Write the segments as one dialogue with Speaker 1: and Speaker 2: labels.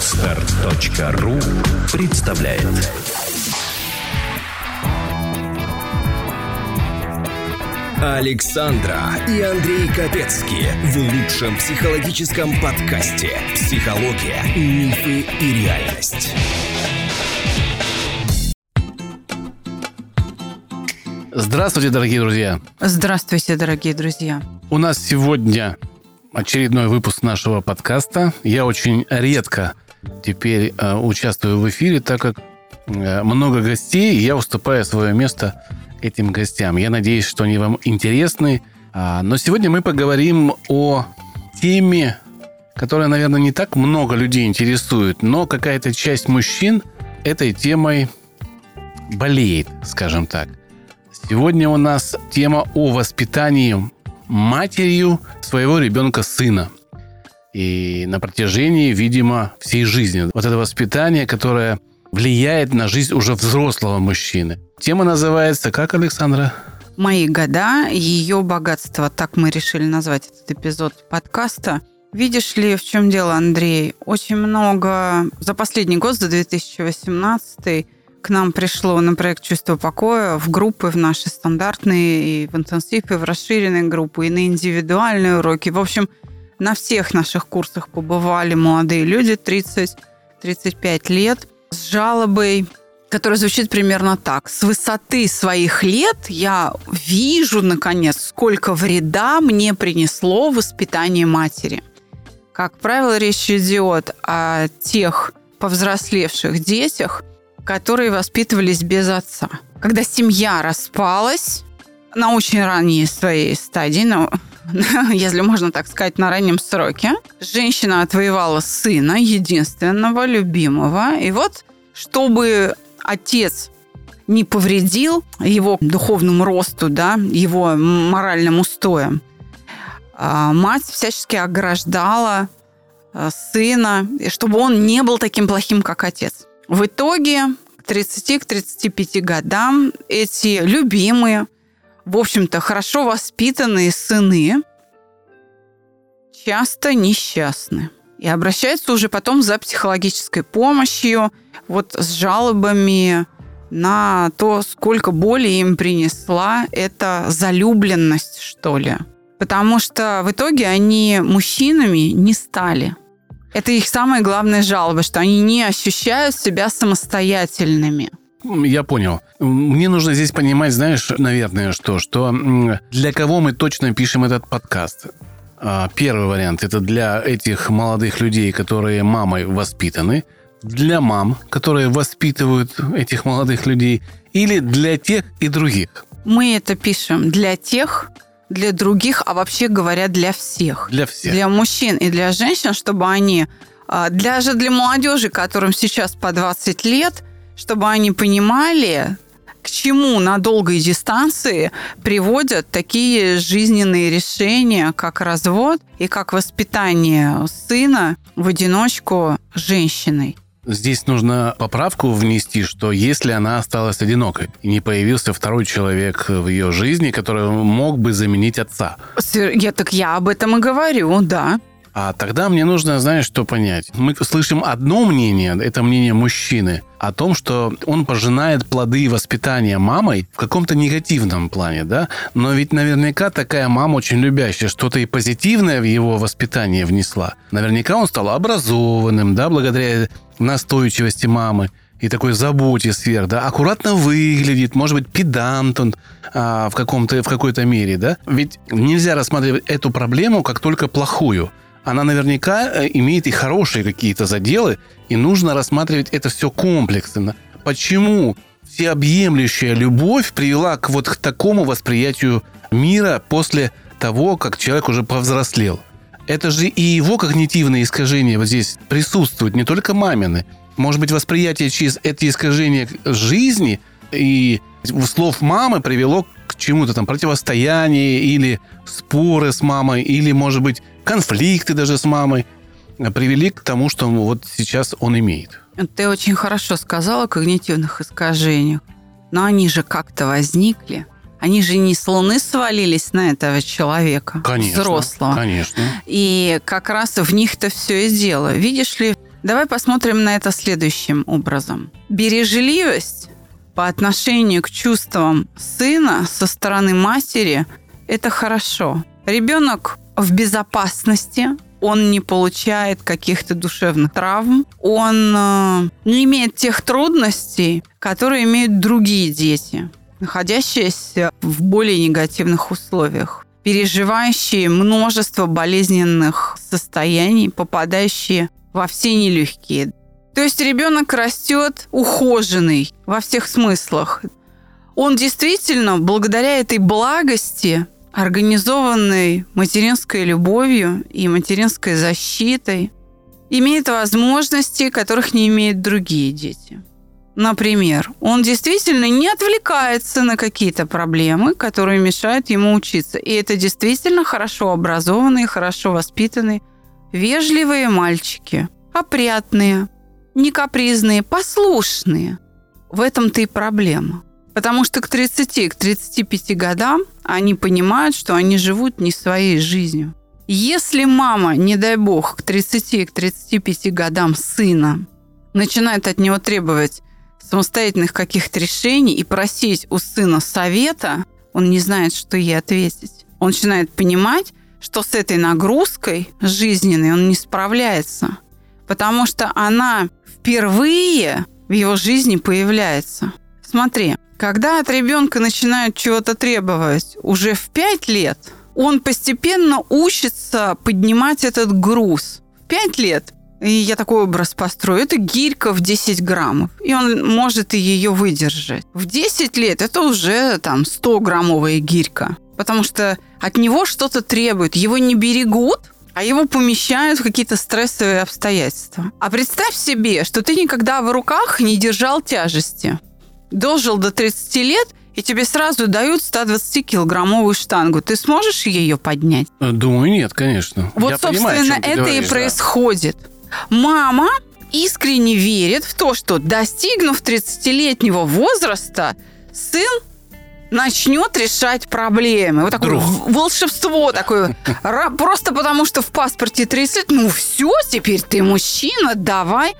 Speaker 1: Отстар.ру представляет Александра и Андрей Капецки в лучшем психологическом подкасте «Психология, мифы и реальность».
Speaker 2: Здравствуйте, дорогие друзья!
Speaker 3: Здравствуйте, дорогие друзья!
Speaker 2: У нас сегодня очередной выпуск нашего подкаста. Я очень редко теперь э, участвую в эфире, так как э, много гостей, и я уступаю свое место этим гостям. Я надеюсь, что они вам интересны. А, но сегодня мы поговорим о теме, которая, наверное, не так много людей интересует, но какая-то часть мужчин этой темой болеет, скажем так. Сегодня у нас тема о воспитании матерью своего ребенка сына. И на протяжении, видимо, всей жизни. Вот это воспитание, которое влияет на жизнь уже взрослого мужчины. Тема называется как, Александра?
Speaker 3: «Мои года ее богатство». Так мы решили назвать этот эпизод подкаста. Видишь ли, в чем дело, Андрей? Очень много за последний год, за 2018 к нам пришло на проект «Чувство покоя» в группы, в наши стандартные, и в интенсив, и в расширенные группы, и на индивидуальные уроки. В общем, на всех наших курсах побывали молодые люди 30-35 лет с жалобой, которая звучит примерно так. С высоты своих лет я вижу, наконец, сколько вреда мне принесло воспитание матери. Как правило, речь идет о тех повзрослевших детях, которые воспитывались без отца. Когда семья распалась на очень ранней своей стадии, ну, если можно так сказать, на раннем сроке, женщина отвоевала сына, единственного, любимого. И вот, чтобы отец не повредил его духовному росту, да, его моральным устоям, а мать всячески ограждала а, сына, чтобы он не был таким плохим, как отец. В итоге к 30 к 35 годам эти любимые, в общем-то, хорошо воспитанные сыны часто несчастны. И обращаются уже потом за психологической помощью, вот с жалобами на то, сколько боли им принесла эта залюбленность, что ли. Потому что в итоге они мужчинами не стали. Это их самая главная жалоба, что они не ощущают себя самостоятельными.
Speaker 2: Я понял. Мне нужно здесь понимать, знаешь, наверное, что, что для кого мы точно пишем этот подкаст. А, первый вариант – это для этих молодых людей, которые мамой воспитаны, для мам, которые воспитывают этих молодых людей, или для тех и других.
Speaker 3: Мы это пишем для тех, для других, а вообще говоря, для всех.
Speaker 2: Для всех.
Speaker 3: Для мужчин и для женщин, чтобы они, а, даже для молодежи, которым сейчас по 20 лет, чтобы они понимали, к чему на долгой дистанции приводят такие жизненные решения, как развод и как воспитание сына в одиночку женщиной.
Speaker 2: Здесь нужно поправку внести, что если она осталась одинокой и не появился второй человек в ее жизни, который мог бы заменить отца.
Speaker 3: Я так я об этом и говорю, да.
Speaker 2: А тогда мне нужно, знаешь, что понять. Мы слышим одно мнение, это мнение мужчины, о том, что он пожинает плоды воспитания мамой в каком-то негативном плане, да? Но ведь наверняка такая мама очень любящая, что-то и позитивное в его воспитание внесла. Наверняка он стал образованным, да, благодаря настойчивости мамы и такой заботе сверх, да, аккуратно выглядит, может быть, педант он а, в, каком-то, в какой-то мере, да. Ведь нельзя рассматривать эту проблему как только плохую она наверняка э, имеет и хорошие какие-то заделы, и нужно рассматривать это все комплексно. Почему всеобъемлющая любовь привела к вот к такому восприятию мира после того, как человек уже повзрослел? Это же и его когнитивные искажения вот здесь присутствуют, не только мамины. Может быть, восприятие через эти искажения жизни и слов мамы привело к чему-то там противостояние или споры с мамой, или, может быть, конфликты даже с мамой привели к тому, что вот сейчас он имеет.
Speaker 3: Ты очень хорошо сказала о когнитивных искажениях, но они же как-то возникли. Они же не с Луны свалились на этого человека,
Speaker 2: конечно,
Speaker 3: взрослого.
Speaker 2: Конечно.
Speaker 3: И как раз в них-то все и дело. Видишь ли, Давай посмотрим на это следующим образом. Бережливость по отношению к чувствам сына со стороны матери – это хорошо. Ребенок в безопасности, он не получает каких-то душевных травм, он э, не имеет тех трудностей, которые имеют другие дети, находящиеся в более негативных условиях переживающие множество болезненных состояний, попадающие во все нелегкие. То есть ребенок растет ухоженный во всех смыслах. Он действительно, благодаря этой благости, организованной материнской любовью и материнской защитой, имеет возможности, которых не имеют другие дети. Например, он действительно не отвлекается на какие-то проблемы, которые мешают ему учиться. И это действительно хорошо образованные, хорошо воспитанные, вежливые мальчики, опрятные, не капризные, послушные. В этом-то и проблема. Потому что к 30, к 35 годам они понимают, что они живут не своей жизнью. Если мама, не дай бог, к 30, к 35 годам сына начинает от него требовать самостоятельных каких-то решений и просить у сына совета, он не знает, что ей ответить. Он начинает понимать, что с этой нагрузкой жизненной он не справляется, потому что она впервые в его жизни появляется. Смотри, когда от ребенка начинают чего-то требовать уже в 5 лет, он постепенно учится поднимать этот груз. В 5 лет и я такой образ построю. Это гирька в 10 граммов. И он может ее выдержать. В 10 лет это уже там 100-граммовая гирька. Потому что от него что-то требуют. Его не берегут, а его помещают в какие-то стрессовые обстоятельства. А представь себе, что ты никогда в руках не держал тяжести. Дожил до 30 лет, и тебе сразу дают 120-килограммовую штангу. Ты сможешь ее поднять?
Speaker 2: Думаю, нет, конечно.
Speaker 3: Вот,
Speaker 2: Я
Speaker 3: собственно,
Speaker 2: понимаю,
Speaker 3: это
Speaker 2: говоришь,
Speaker 3: и
Speaker 2: да.
Speaker 3: происходит. Мама искренне верит в то, что достигнув 30-летнего возраста, сын начнет решать проблемы. Вот такое
Speaker 2: Вдруг.
Speaker 3: в- волшебство такое. Просто потому, что в паспорте 30 лет, ну все, теперь ты мужчина, давай.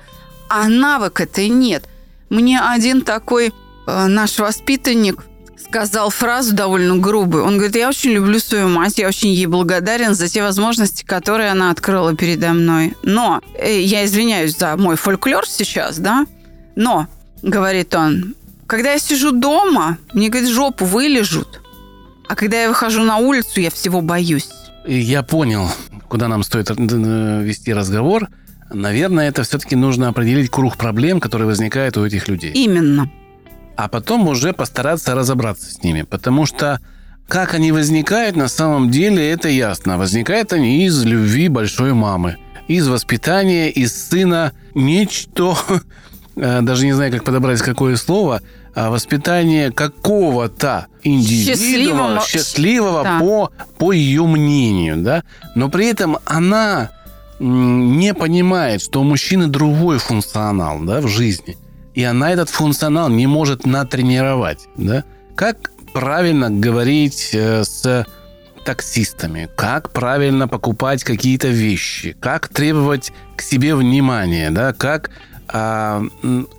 Speaker 3: А навык это нет. Мне один такой э, наш воспитанник сказал фразу довольно грубую. Он говорит, я очень люблю свою мать, я очень ей благодарен за те возможности, которые она открыла передо мной. Но, э, я извиняюсь за мой фольклор сейчас, да, но, говорит он, когда я сижу дома, мне, говорит, жопу вылежут. А когда я выхожу на улицу, я всего боюсь.
Speaker 2: Я понял, куда нам стоит э, вести разговор. Наверное, это все-таки нужно определить круг проблем, которые возникают у этих людей.
Speaker 3: Именно.
Speaker 2: а потом уже постараться разобраться с ними. Потому что как они возникают, на самом деле это ясно. Возникают они из любви большой мамы, из воспитания, из сына ничто, э, даже не знаю, как подобрать какое слово, а воспитание какого-то индивидуума,
Speaker 3: Счастливого-
Speaker 2: счастливого
Speaker 3: Да.
Speaker 2: по, по ее мнению, да, но при этом она не понимает, что у мужчины другой функционал, да, в жизни, и она этот функционал не может натренировать, да. Как правильно говорить э, с таксистами, как правильно покупать какие-то вещи, как требовать к себе внимания, да, как а,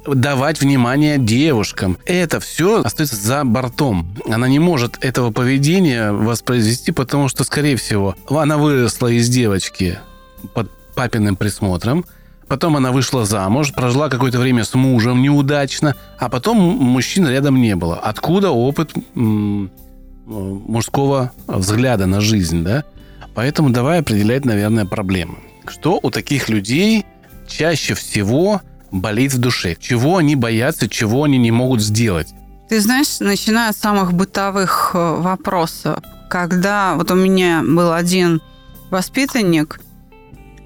Speaker 2: давать внимание девушкам. Это все остается за бортом. Она не может этого поведения воспроизвести, потому что, скорее всего, она выросла из девочки под папиным присмотром, потом она вышла замуж, прожила какое-то время с мужем неудачно, а потом мужчины рядом не было. Откуда опыт м, мужского взгляда на жизнь, да? Поэтому давай определять, наверное, проблемы. Что у таких людей чаще всего болит в душе? Чего они боятся, чего они не могут сделать?
Speaker 3: Ты знаешь, начиная от самых бытовых э, вопросов, когда вот у меня был один воспитанник,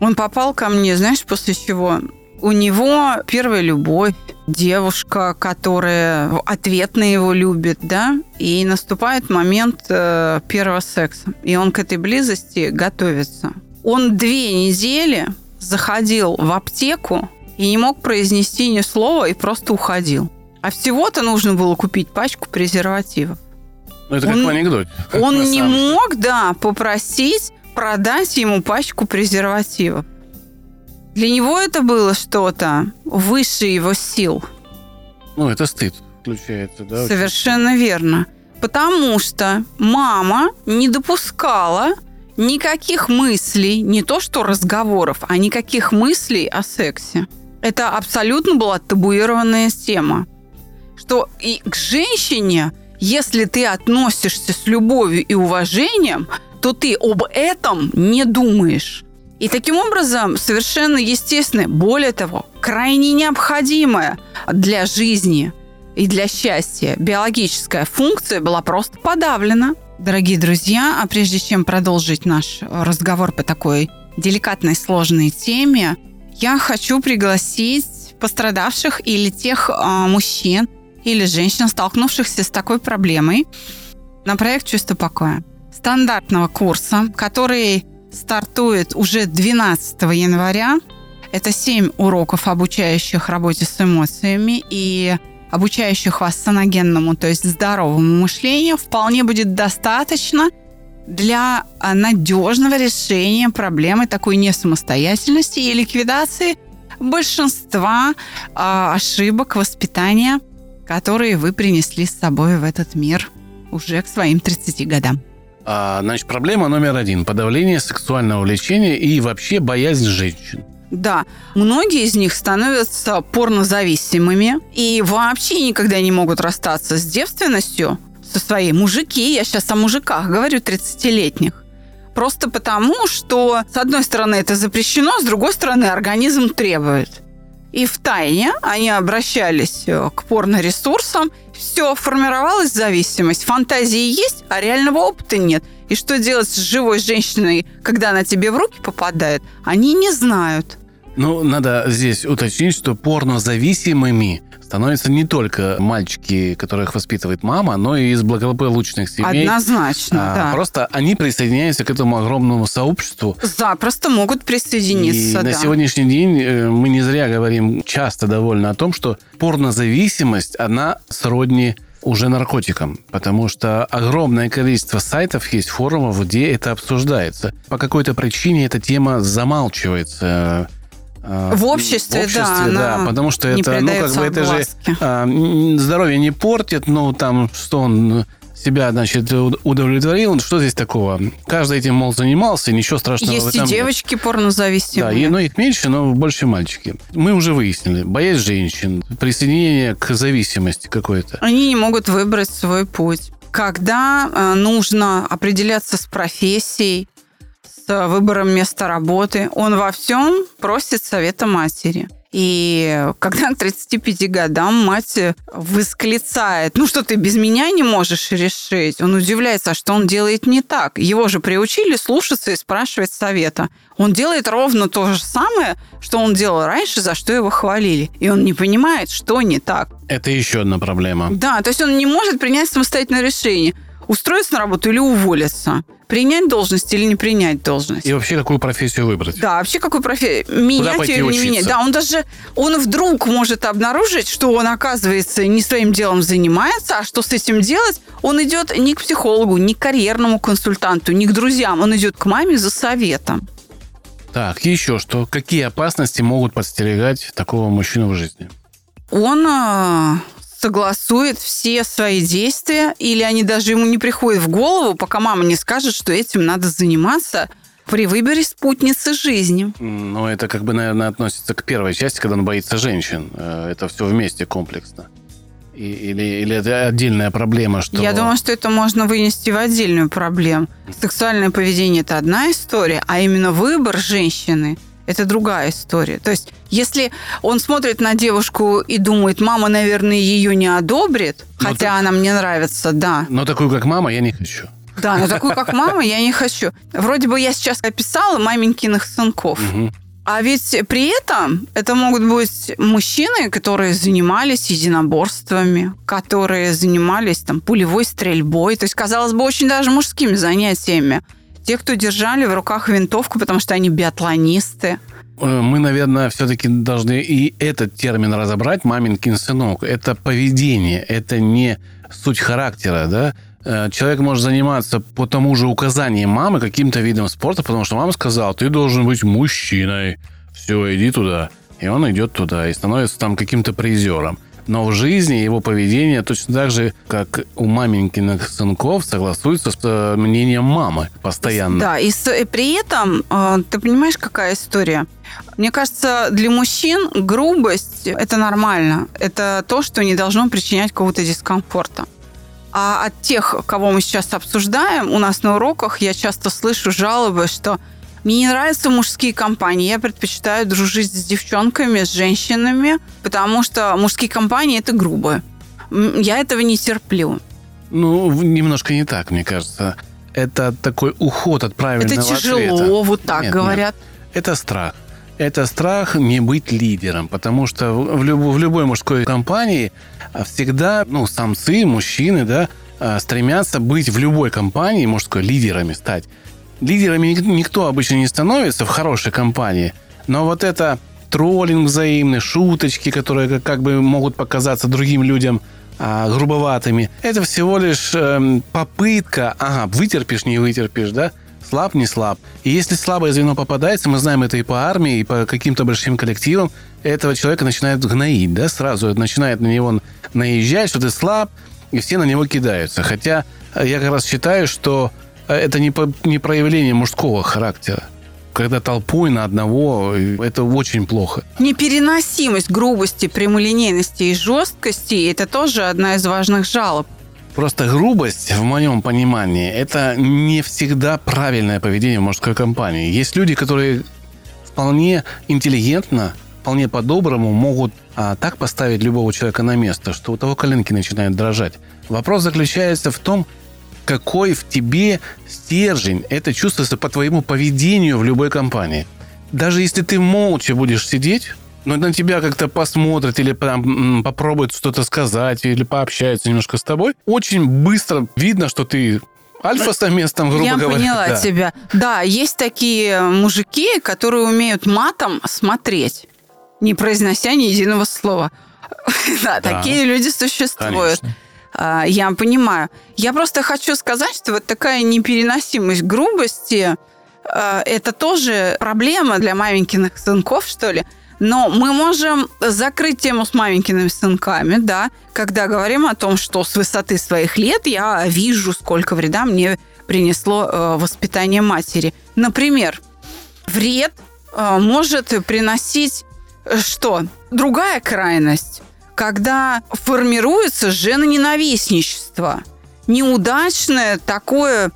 Speaker 3: он попал ко мне, знаешь, после чего? У него первая любовь, девушка, которая ответно его любит, да, и наступает момент э, первого секса, и он к этой близости готовится. Он две недели заходил в аптеку и не мог произнести ни слова и просто уходил. А всего-то нужно было купить пачку презервативов.
Speaker 2: Ну, это как
Speaker 3: Он-
Speaker 2: в анекдоте.
Speaker 3: Он
Speaker 2: на
Speaker 3: не мог, да, попросить продать ему пачку презервативов. Для него это было что-то выше его сил.
Speaker 2: Ну, это стыд включается, да?
Speaker 3: Совершенно верно. Потому что мама не допускала никаких мыслей, не то что разговоров, а никаких мыслей о сексе. Это абсолютно была табуированная тема. Что и к женщине, если ты относишься с любовью и уважением, то ты об этом не думаешь. И таким образом совершенно естественно, более того, крайне необходимая для жизни и для счастья биологическая функция была просто подавлена. Дорогие друзья, а прежде чем продолжить наш разговор по такой деликатной, сложной теме, я хочу пригласить пострадавших или тех а, мужчин или женщин, столкнувшихся с такой проблемой, на проект «Чувство покоя» стандартного курса, который стартует уже 12 января. Это 7 уроков, обучающих работе с эмоциями и обучающих вас саногенному, то есть здоровому мышлению, вполне будет достаточно для а, надежного решения проблемы такой несамостоятельности и ликвидации большинства э, ошибок воспитания, которые вы принесли с собой в этот мир уже к своим 30 годам.
Speaker 2: А, значит, проблема номер один – подавление сексуального влечения и вообще боязнь женщин.
Speaker 3: Да, многие из них становятся порнозависимыми и вообще никогда не могут расстаться с девственностью со своей. Мужики, я сейчас о мужиках говорю, 30-летних. Просто потому, что, с одной стороны, это запрещено, с другой стороны, организм требует. И в тайне они обращались э, к порноресурсам. Все, формировалась зависимость. Фантазии есть, а реального опыта нет. И что делать с живой женщиной, когда она тебе в руки попадает, они не знают.
Speaker 2: Ну, надо здесь уточнить, что порнозависимыми становятся не только мальчики, которых воспитывает мама, но и из благополучных семей.
Speaker 3: Однозначно, а, да.
Speaker 2: Просто они присоединяются к этому огромному сообществу.
Speaker 3: Запросто могут присоединиться,
Speaker 2: и
Speaker 3: да.
Speaker 2: на сегодняшний день э, мы не зря говорим часто довольно о том, что порнозависимость, она сродни уже наркотикам, потому что огромное количество сайтов есть, форумов, где это обсуждается. По какой-то причине эта тема замалчивается
Speaker 3: в обществе,
Speaker 2: в обществе
Speaker 3: да,
Speaker 2: да, потому что это, ну, как бы это же а, здоровье не портит, ну, там, что он себя, значит, удовлетворил. Что здесь такого? Каждый этим, мол, занимался, ничего страшного
Speaker 3: Есть
Speaker 2: в этом
Speaker 3: и девочки
Speaker 2: нет.
Speaker 3: порнозависимые.
Speaker 2: Да, и, но их меньше, но больше мальчики. Мы уже выяснили. Боязнь женщин, присоединение к зависимости какой-то.
Speaker 3: Они не могут выбрать свой путь. Когда э, нужно определяться с профессией, с выбором места работы. Он во всем просит совета матери. И когда к 35 годам мать восклицает, ну что ты без меня не можешь решить, он удивляется, что он делает не так. Его же приучили слушаться и спрашивать совета. Он делает ровно то же самое, что он делал раньше, за что его хвалили. И он не понимает, что не так.
Speaker 2: Это еще одна проблема.
Speaker 3: Да, то есть он не может принять самостоятельное решение устроиться на работу или уволиться, принять должность или не принять должность.
Speaker 2: И вообще какую профессию выбрать.
Speaker 3: Да, вообще какую профессию. Менять ее или не менять. Да, он даже, он вдруг может обнаружить, что он, оказывается, не своим делом занимается, а что с этим делать, он идет не к психологу, не к карьерному консультанту, не к друзьям, он идет к маме за советом.
Speaker 2: Так, еще что? Какие опасности могут подстерегать такого мужчину в жизни?
Speaker 3: Он а, согласует все свои действия, или они даже ему не приходят в голову, пока мама не скажет, что этим надо заниматься при выборе спутницы жизни.
Speaker 2: Ну, это как бы, наверное, относится к первой части, когда он боится женщин. Э, это все вместе комплексно. Или, или это отдельная проблема, что...
Speaker 3: Я думаю, что это можно вынести в отдельную проблему. Сексуальное поведение – это одна история, а именно выбор женщины это другая история. То есть, если он смотрит на девушку и думает, мама, наверное, ее не одобрит, но хотя ты... она мне нравится, да.
Speaker 2: Но такую, как мама, я не хочу.
Speaker 3: Да, но такую, как мама, я не хочу. Вроде бы я сейчас описала маменькиных сынков. Угу. А ведь при этом это могут быть мужчины, которые занимались единоборствами, которые занимались там пулевой стрельбой. То есть, казалось бы, очень даже мужскими занятиями. Те, кто держали в руках винтовку, потому что они биатлонисты.
Speaker 2: Э, мы, наверное, все-таки должны и этот термин разобрать, маминкин сынок. Это поведение, это не суть характера, да? Э, человек может заниматься по тому же указанию мамы каким-то видом спорта, потому что мама сказала, ты должен быть мужчиной Все, иди туда. И он идет туда и становится там каким-то призером. Но в жизни его поведение точно так же, как у маменькиных сынков, согласуется с э, мнением мамы постоянно.
Speaker 3: Да, и, с, и при этом, э, ты понимаешь, какая история? Мне кажется, для мужчин грубость – это нормально. Это то, что не должно причинять какого-то дискомфорта. А от тех, кого мы сейчас обсуждаем, у нас на уроках я часто слышу жалобы, что мне не нравятся мужские компании. Я предпочитаю дружить с девчонками, с женщинами, потому что мужские компании – это грубо. Я этого не терплю.
Speaker 2: Ну, немножко не так, мне кажется. Это такой уход от правильного
Speaker 3: Это тяжело,
Speaker 2: ответа.
Speaker 3: вот так
Speaker 2: Нет,
Speaker 3: говорят.
Speaker 2: Нет. Это страх. Это страх не быть лидером, потому что в, люб, в любой мужской компании всегда, ну, самцы, мужчины, да, а, стремятся быть в любой компании мужской лидерами стать лидерами никто обычно не становится в хорошей компании, но вот это троллинг взаимный, шуточки, которые как бы могут показаться другим людям а, грубоватыми, это всего лишь э, попытка, ага, вытерпишь, не вытерпишь, да, слаб, не слаб. И если слабое звено попадается, мы знаем это и по армии, и по каким-то большим коллективам, этого человека начинает гноить, да, сразу начинает на него наезжать, что ты слаб, и все на него кидаются. Хотя я как раз считаю, что это не, по, не проявление мужского характера. Когда толпой на одного, это очень плохо.
Speaker 3: Непереносимость грубости, прямолинейности и жесткости – это тоже одна из важных жалоб.
Speaker 2: Просто грубость, в моем понимании, это не всегда правильное поведение в мужской компании. Есть люди, которые вполне интеллигентно, вполне по-доброму могут а, так поставить любого человека на место, что у того коленки начинают дрожать. Вопрос заключается в том, какой в тебе стержень. Это чувствуется по твоему поведению в любой компании. Даже если ты молча будешь сидеть, но на тебя как-то посмотрят или там, попробуют что-то сказать или пообщаются немножко с тобой, очень быстро видно, что ты альфа-самец там, грубо
Speaker 3: Я
Speaker 2: говоря.
Speaker 3: Я поняла
Speaker 2: да.
Speaker 3: тебя. Да, есть такие мужики, которые умеют матом смотреть, не произнося ни единого слова. Да, такие люди существуют. Конечно. А, я понимаю. Я просто хочу сказать, что вот такая непереносимость грубости а, это тоже проблема для маменькиных сынков, что ли. Но мы можем закрыть тему с маменькиными сынками, да, когда говорим о том, что с высоты своих лет я вижу, сколько вреда мне принесло э, воспитание матери. Например, вред э, может приносить э, что? Другая крайность когда формируется женоненавистничество. Неудачное такое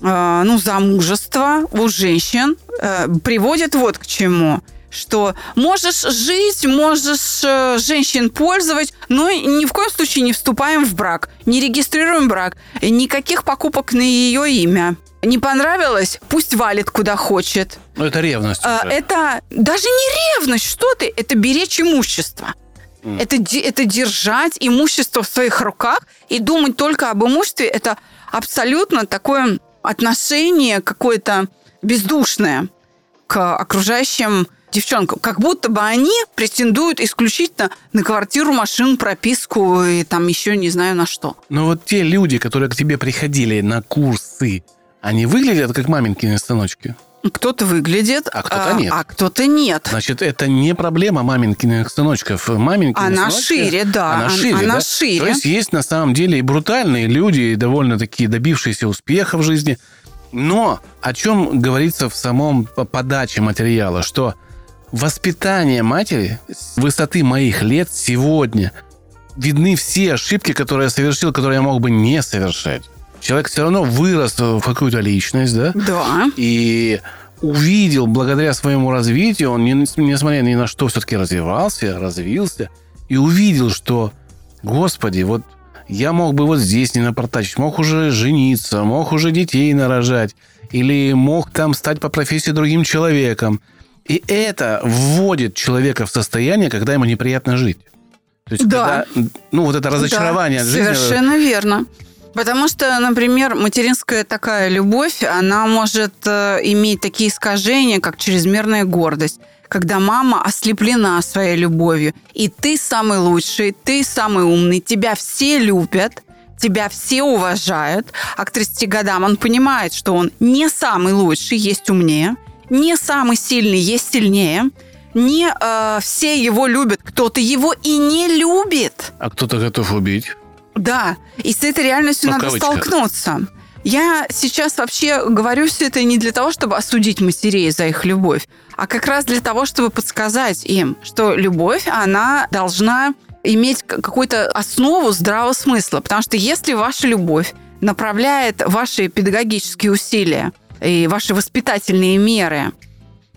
Speaker 3: э, ну, замужество у женщин э, приводит вот к чему что можешь жить, можешь э, женщин пользовать, но ни в коем случае не вступаем в брак, не регистрируем брак, никаких покупок на ее имя. Не понравилось? Пусть валит куда хочет.
Speaker 2: Ну, это ревность.
Speaker 3: А, это даже не ревность, что ты? Это беречь имущество. Mm. Это, это держать имущество в своих руках и думать только об имуществе. Это абсолютно такое отношение какое-то бездушное к окружающим девчонкам. Как будто бы они претендуют исключительно на квартиру, машину, прописку и там еще не знаю на что.
Speaker 2: Но вот те люди, которые к тебе приходили на курсы, они выглядят как маменькины сыночки?
Speaker 3: Кто-то выглядит,
Speaker 2: а кто-то нет.
Speaker 3: А кто-то нет.
Speaker 2: Значит, это не проблема маменькиных сыночков. Маменькины
Speaker 3: она
Speaker 2: сыночки,
Speaker 3: шире, да.
Speaker 2: Она шире,
Speaker 3: она
Speaker 2: да?
Speaker 3: шире.
Speaker 2: То есть есть на самом деле и брутальные люди, и довольно такие добившиеся успеха в жизни. Но о чем говорится в самом подаче материала, что воспитание матери с высоты моих лет сегодня видны все ошибки, которые я совершил, которые я мог бы не совершать человек все равно вырос в какую-то личность, да?
Speaker 3: Да.
Speaker 2: И увидел благодаря своему развитию, он, несмотря ни на что, все-таки развивался, развился, и увидел, что, господи, вот я мог бы вот здесь не напортачить, мог уже жениться, мог уже детей нарожать, или мог там стать по профессии другим человеком. И это вводит человека в состояние, когда ему неприятно жить.
Speaker 3: То есть, да.
Speaker 2: когда, ну, вот это разочарование
Speaker 3: да,
Speaker 2: от жизни.
Speaker 3: Совершенно верно. Потому что, например, материнская такая любовь, она может э, иметь такие искажения, как чрезмерная гордость, когда мама ослеплена своей любовью, и ты самый лучший, ты самый умный, тебя все любят, тебя все уважают, а к 30 годам он понимает, что он не самый лучший, есть умнее, Не самый сильный есть сильнее. Не э, все его любят. Кто-то его и не любит.
Speaker 2: А кто-то готов убить.
Speaker 3: Да. И с этой реальностью
Speaker 2: Ну,
Speaker 3: надо столкнуться. Я сейчас вообще говорю все это не для того, чтобы осудить матерей за их любовь, а как раз для того, чтобы подсказать им, что любовь, она должна иметь какую-то основу здравого смысла. Потому что если ваша любовь направляет ваши педагогические усилия и ваши воспитательные меры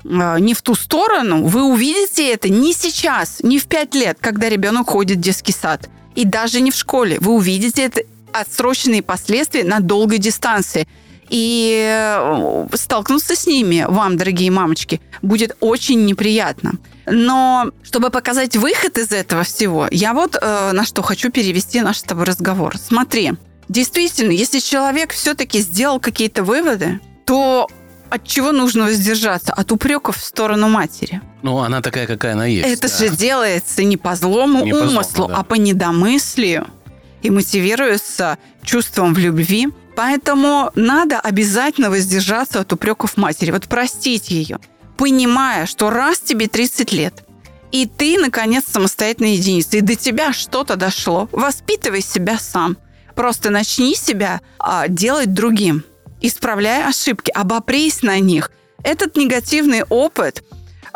Speaker 3: э, не в ту сторону, вы увидите это не сейчас, не в пять лет, когда ребенок ходит в детский сад, и даже не в школе. Вы увидите это отсроченные последствия на долгой дистанции. И э, столкнуться с ними вам, дорогие мамочки, будет очень неприятно. Но чтобы показать выход из этого всего, я вот э, на что хочу перевести наш с тобой разговор. Смотри, действительно, если человек все-таки сделал какие-то выводы, то от чего нужно воздержаться? От упреков в сторону матери.
Speaker 2: Ну, она такая, какая она есть.
Speaker 3: Это
Speaker 2: да.
Speaker 3: же делается не по злому
Speaker 2: Не по злому,
Speaker 3: умыслу,
Speaker 2: да.
Speaker 3: а по недомыслию и мотивируется чувством в любви. Поэтому надо обязательно воздержаться от упреков матери. Вот простить ее, понимая, что раз тебе 30 лет, и ты, наконец, самостоятельная единица, и до тебя что-то дошло, воспитывай себя сам. Просто начни себя а, делать другим, исправляй ошибки, обопрись на них. Этот негативный опыт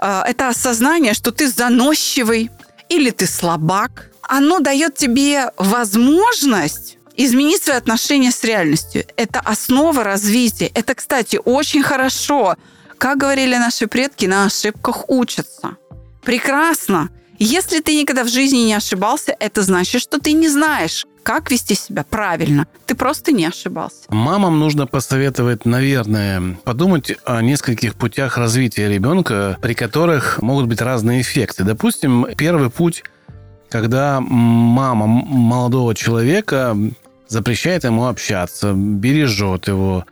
Speaker 3: э, это осознание, что ты заносчивый или ты слабак, оно дает тебе возможность изменить свои отношения с реальностью. Это основа развития. Это, кстати, очень хорошо. Как говорили наши предки, на ошибках учатся. Прекрасно. Если ты никогда в жизни не ошибался, это значит, что ты не знаешь, как вести себя правильно. Ты просто не ошибался.
Speaker 2: Мамам нужно посоветовать, наверное, подумать о нескольких путях развития ребенка, при которых могут быть разные эффекты. Допустим, первый путь, когда мама молодого человека запрещает ему общаться, бережет его,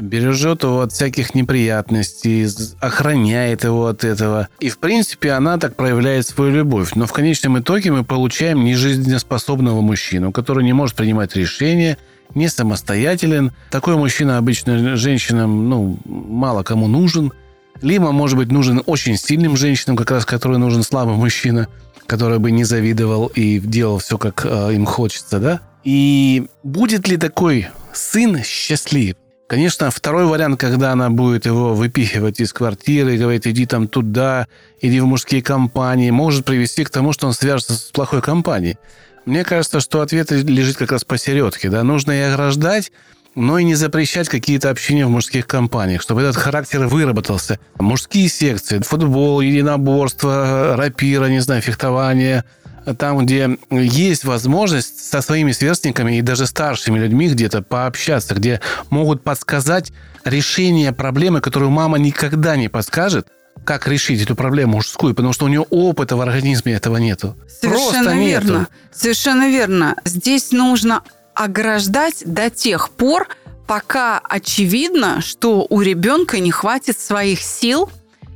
Speaker 2: бережет его от всяких неприятностей, охраняет его от этого. И, в принципе, она так проявляет свою любовь. Но в конечном итоге мы получаем нежизнеспособного мужчину, который не может принимать решения, не самостоятелен. Такой мужчина обычно женщинам ну, мало кому нужен. Либо, может быть, нужен очень сильным женщинам, как раз который нужен слабый мужчина, который бы не завидовал и делал все, как э, им хочется, да? И будет ли такой сын счастлив? Конечно, второй вариант, когда она будет его выпихивать из квартиры, говорит, иди там туда, иди в мужские компании, может привести к тому, что он свяжется с плохой компанией. Мне кажется, что ответ лежит как раз посередке. Да? Нужно и ограждать, но и не запрещать какие-то общения в мужских компаниях, чтобы этот характер выработался. Мужские секции, футбол, единоборство, рапира, не знаю, фехтование, там, где есть возможность со своими сверстниками и даже старшими людьми где-то пообщаться, где могут подсказать решение проблемы, которую мама никогда не подскажет, как решить эту проблему мужскую, потому что у нее опыта в организме этого нету.
Speaker 3: Совершенно
Speaker 2: Просто нету.
Speaker 3: верно. Совершенно верно. Здесь нужно ограждать до тех пор, пока очевидно, что у ребенка не хватит своих сил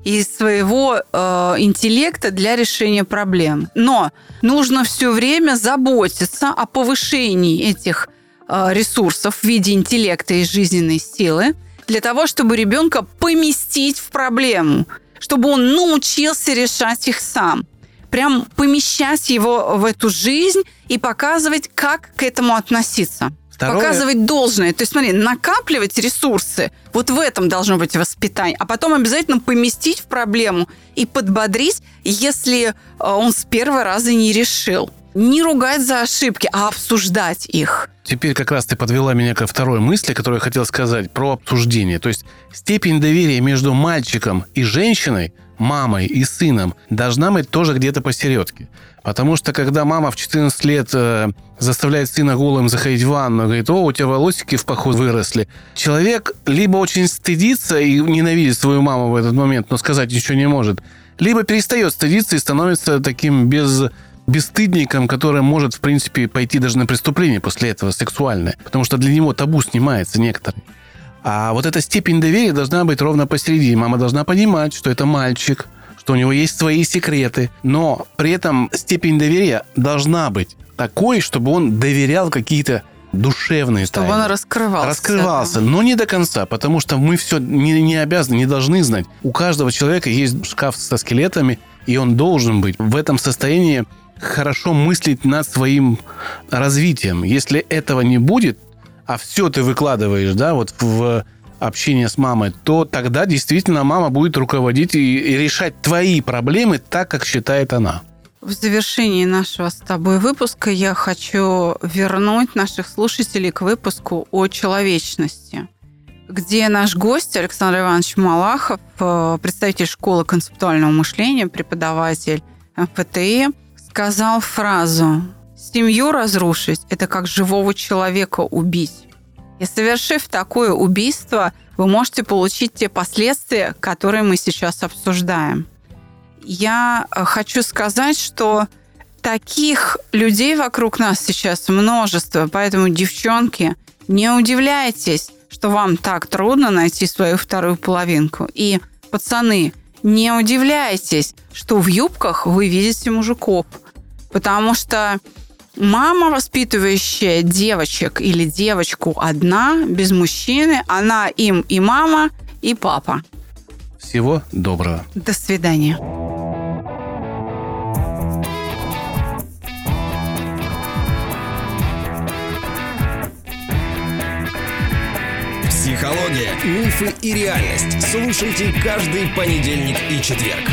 Speaker 3: и своего э, интеллекта для решения проблем. Но нужно все время заботиться о повышении этих э, ресурсов в виде интеллекта и жизненной силы для того, чтобы ребенка поместить в проблему, чтобы он научился решать их сам прям помещать его в эту жизнь и показывать, как к этому относиться.
Speaker 2: Второе-
Speaker 3: Показывать должное. То есть, смотри, накапливать ресурсы, вот в этом должно быть воспитание. А потом обязательно поместить в проблему и подбодрить, если э, он с первого раза не решил. Не ругать за ошибки, а обсуждать их.
Speaker 2: Теперь как раз ты подвела меня ко второй мысли, которую я хотел сказать про обсуждение. То есть степень доверия между мальчиком и женщиной, мамой и сыном должна быть тоже где-то посередке. Потому что когда мама в 14 лет э, заставляет сына голым заходить в ванну, говорит, о, у тебя волосики в паху выросли. Человек либо очень стыдится и ненавидит свою маму в этот момент, но сказать ничего не может, либо перестает стыдиться и становится таким без бесстыдником, который может, в принципе, пойти даже на преступление после этого сексуальное. Потому что для него табу снимается некоторый. А вот эта степень доверия должна быть ровно посередине. Мама должна понимать, что это мальчик, что у него есть свои секреты. Но при этом степень доверия должна быть такой, чтобы он доверял какие-то душевные
Speaker 3: Чтобы
Speaker 2: тайны.
Speaker 3: он раскрывался.
Speaker 2: Раскрывался,
Speaker 3: да.
Speaker 2: но не до конца, потому что мы все не, не обязаны, не должны знать. У каждого человека есть шкаф со скелетами, и он должен быть в этом состоянии хорошо мыслить над своим развитием. Если этого не будет, а все ты выкладываешь, да, вот в общение с мамой, то тогда действительно мама будет руководить и, решать твои проблемы так, как считает она.
Speaker 3: В завершении нашего с тобой выпуска я хочу вернуть наших слушателей к выпуску о человечности, где наш гость Александр Иванович Малахов, э, представитель школы концептуального мышления, преподаватель МФТИ, сказал фразу «Семью разрушить – это как живого человека убить». И совершив такое убийство, вы можете получить те последствия, которые мы сейчас обсуждаем. Я э, хочу сказать, что таких людей вокруг нас сейчас множество, поэтому, девчонки, не удивляйтесь, что вам так трудно найти свою вторую половинку. И, пацаны, не удивляйтесь, что в юбках вы видите мужиков, потому что мама, воспитывающая девочек или девочку одна, без мужчины, она им и мама, и папа.
Speaker 2: Всего доброго.
Speaker 3: До свидания.
Speaker 1: Психология, мифы и реальность. Слушайте каждый понедельник и четверг.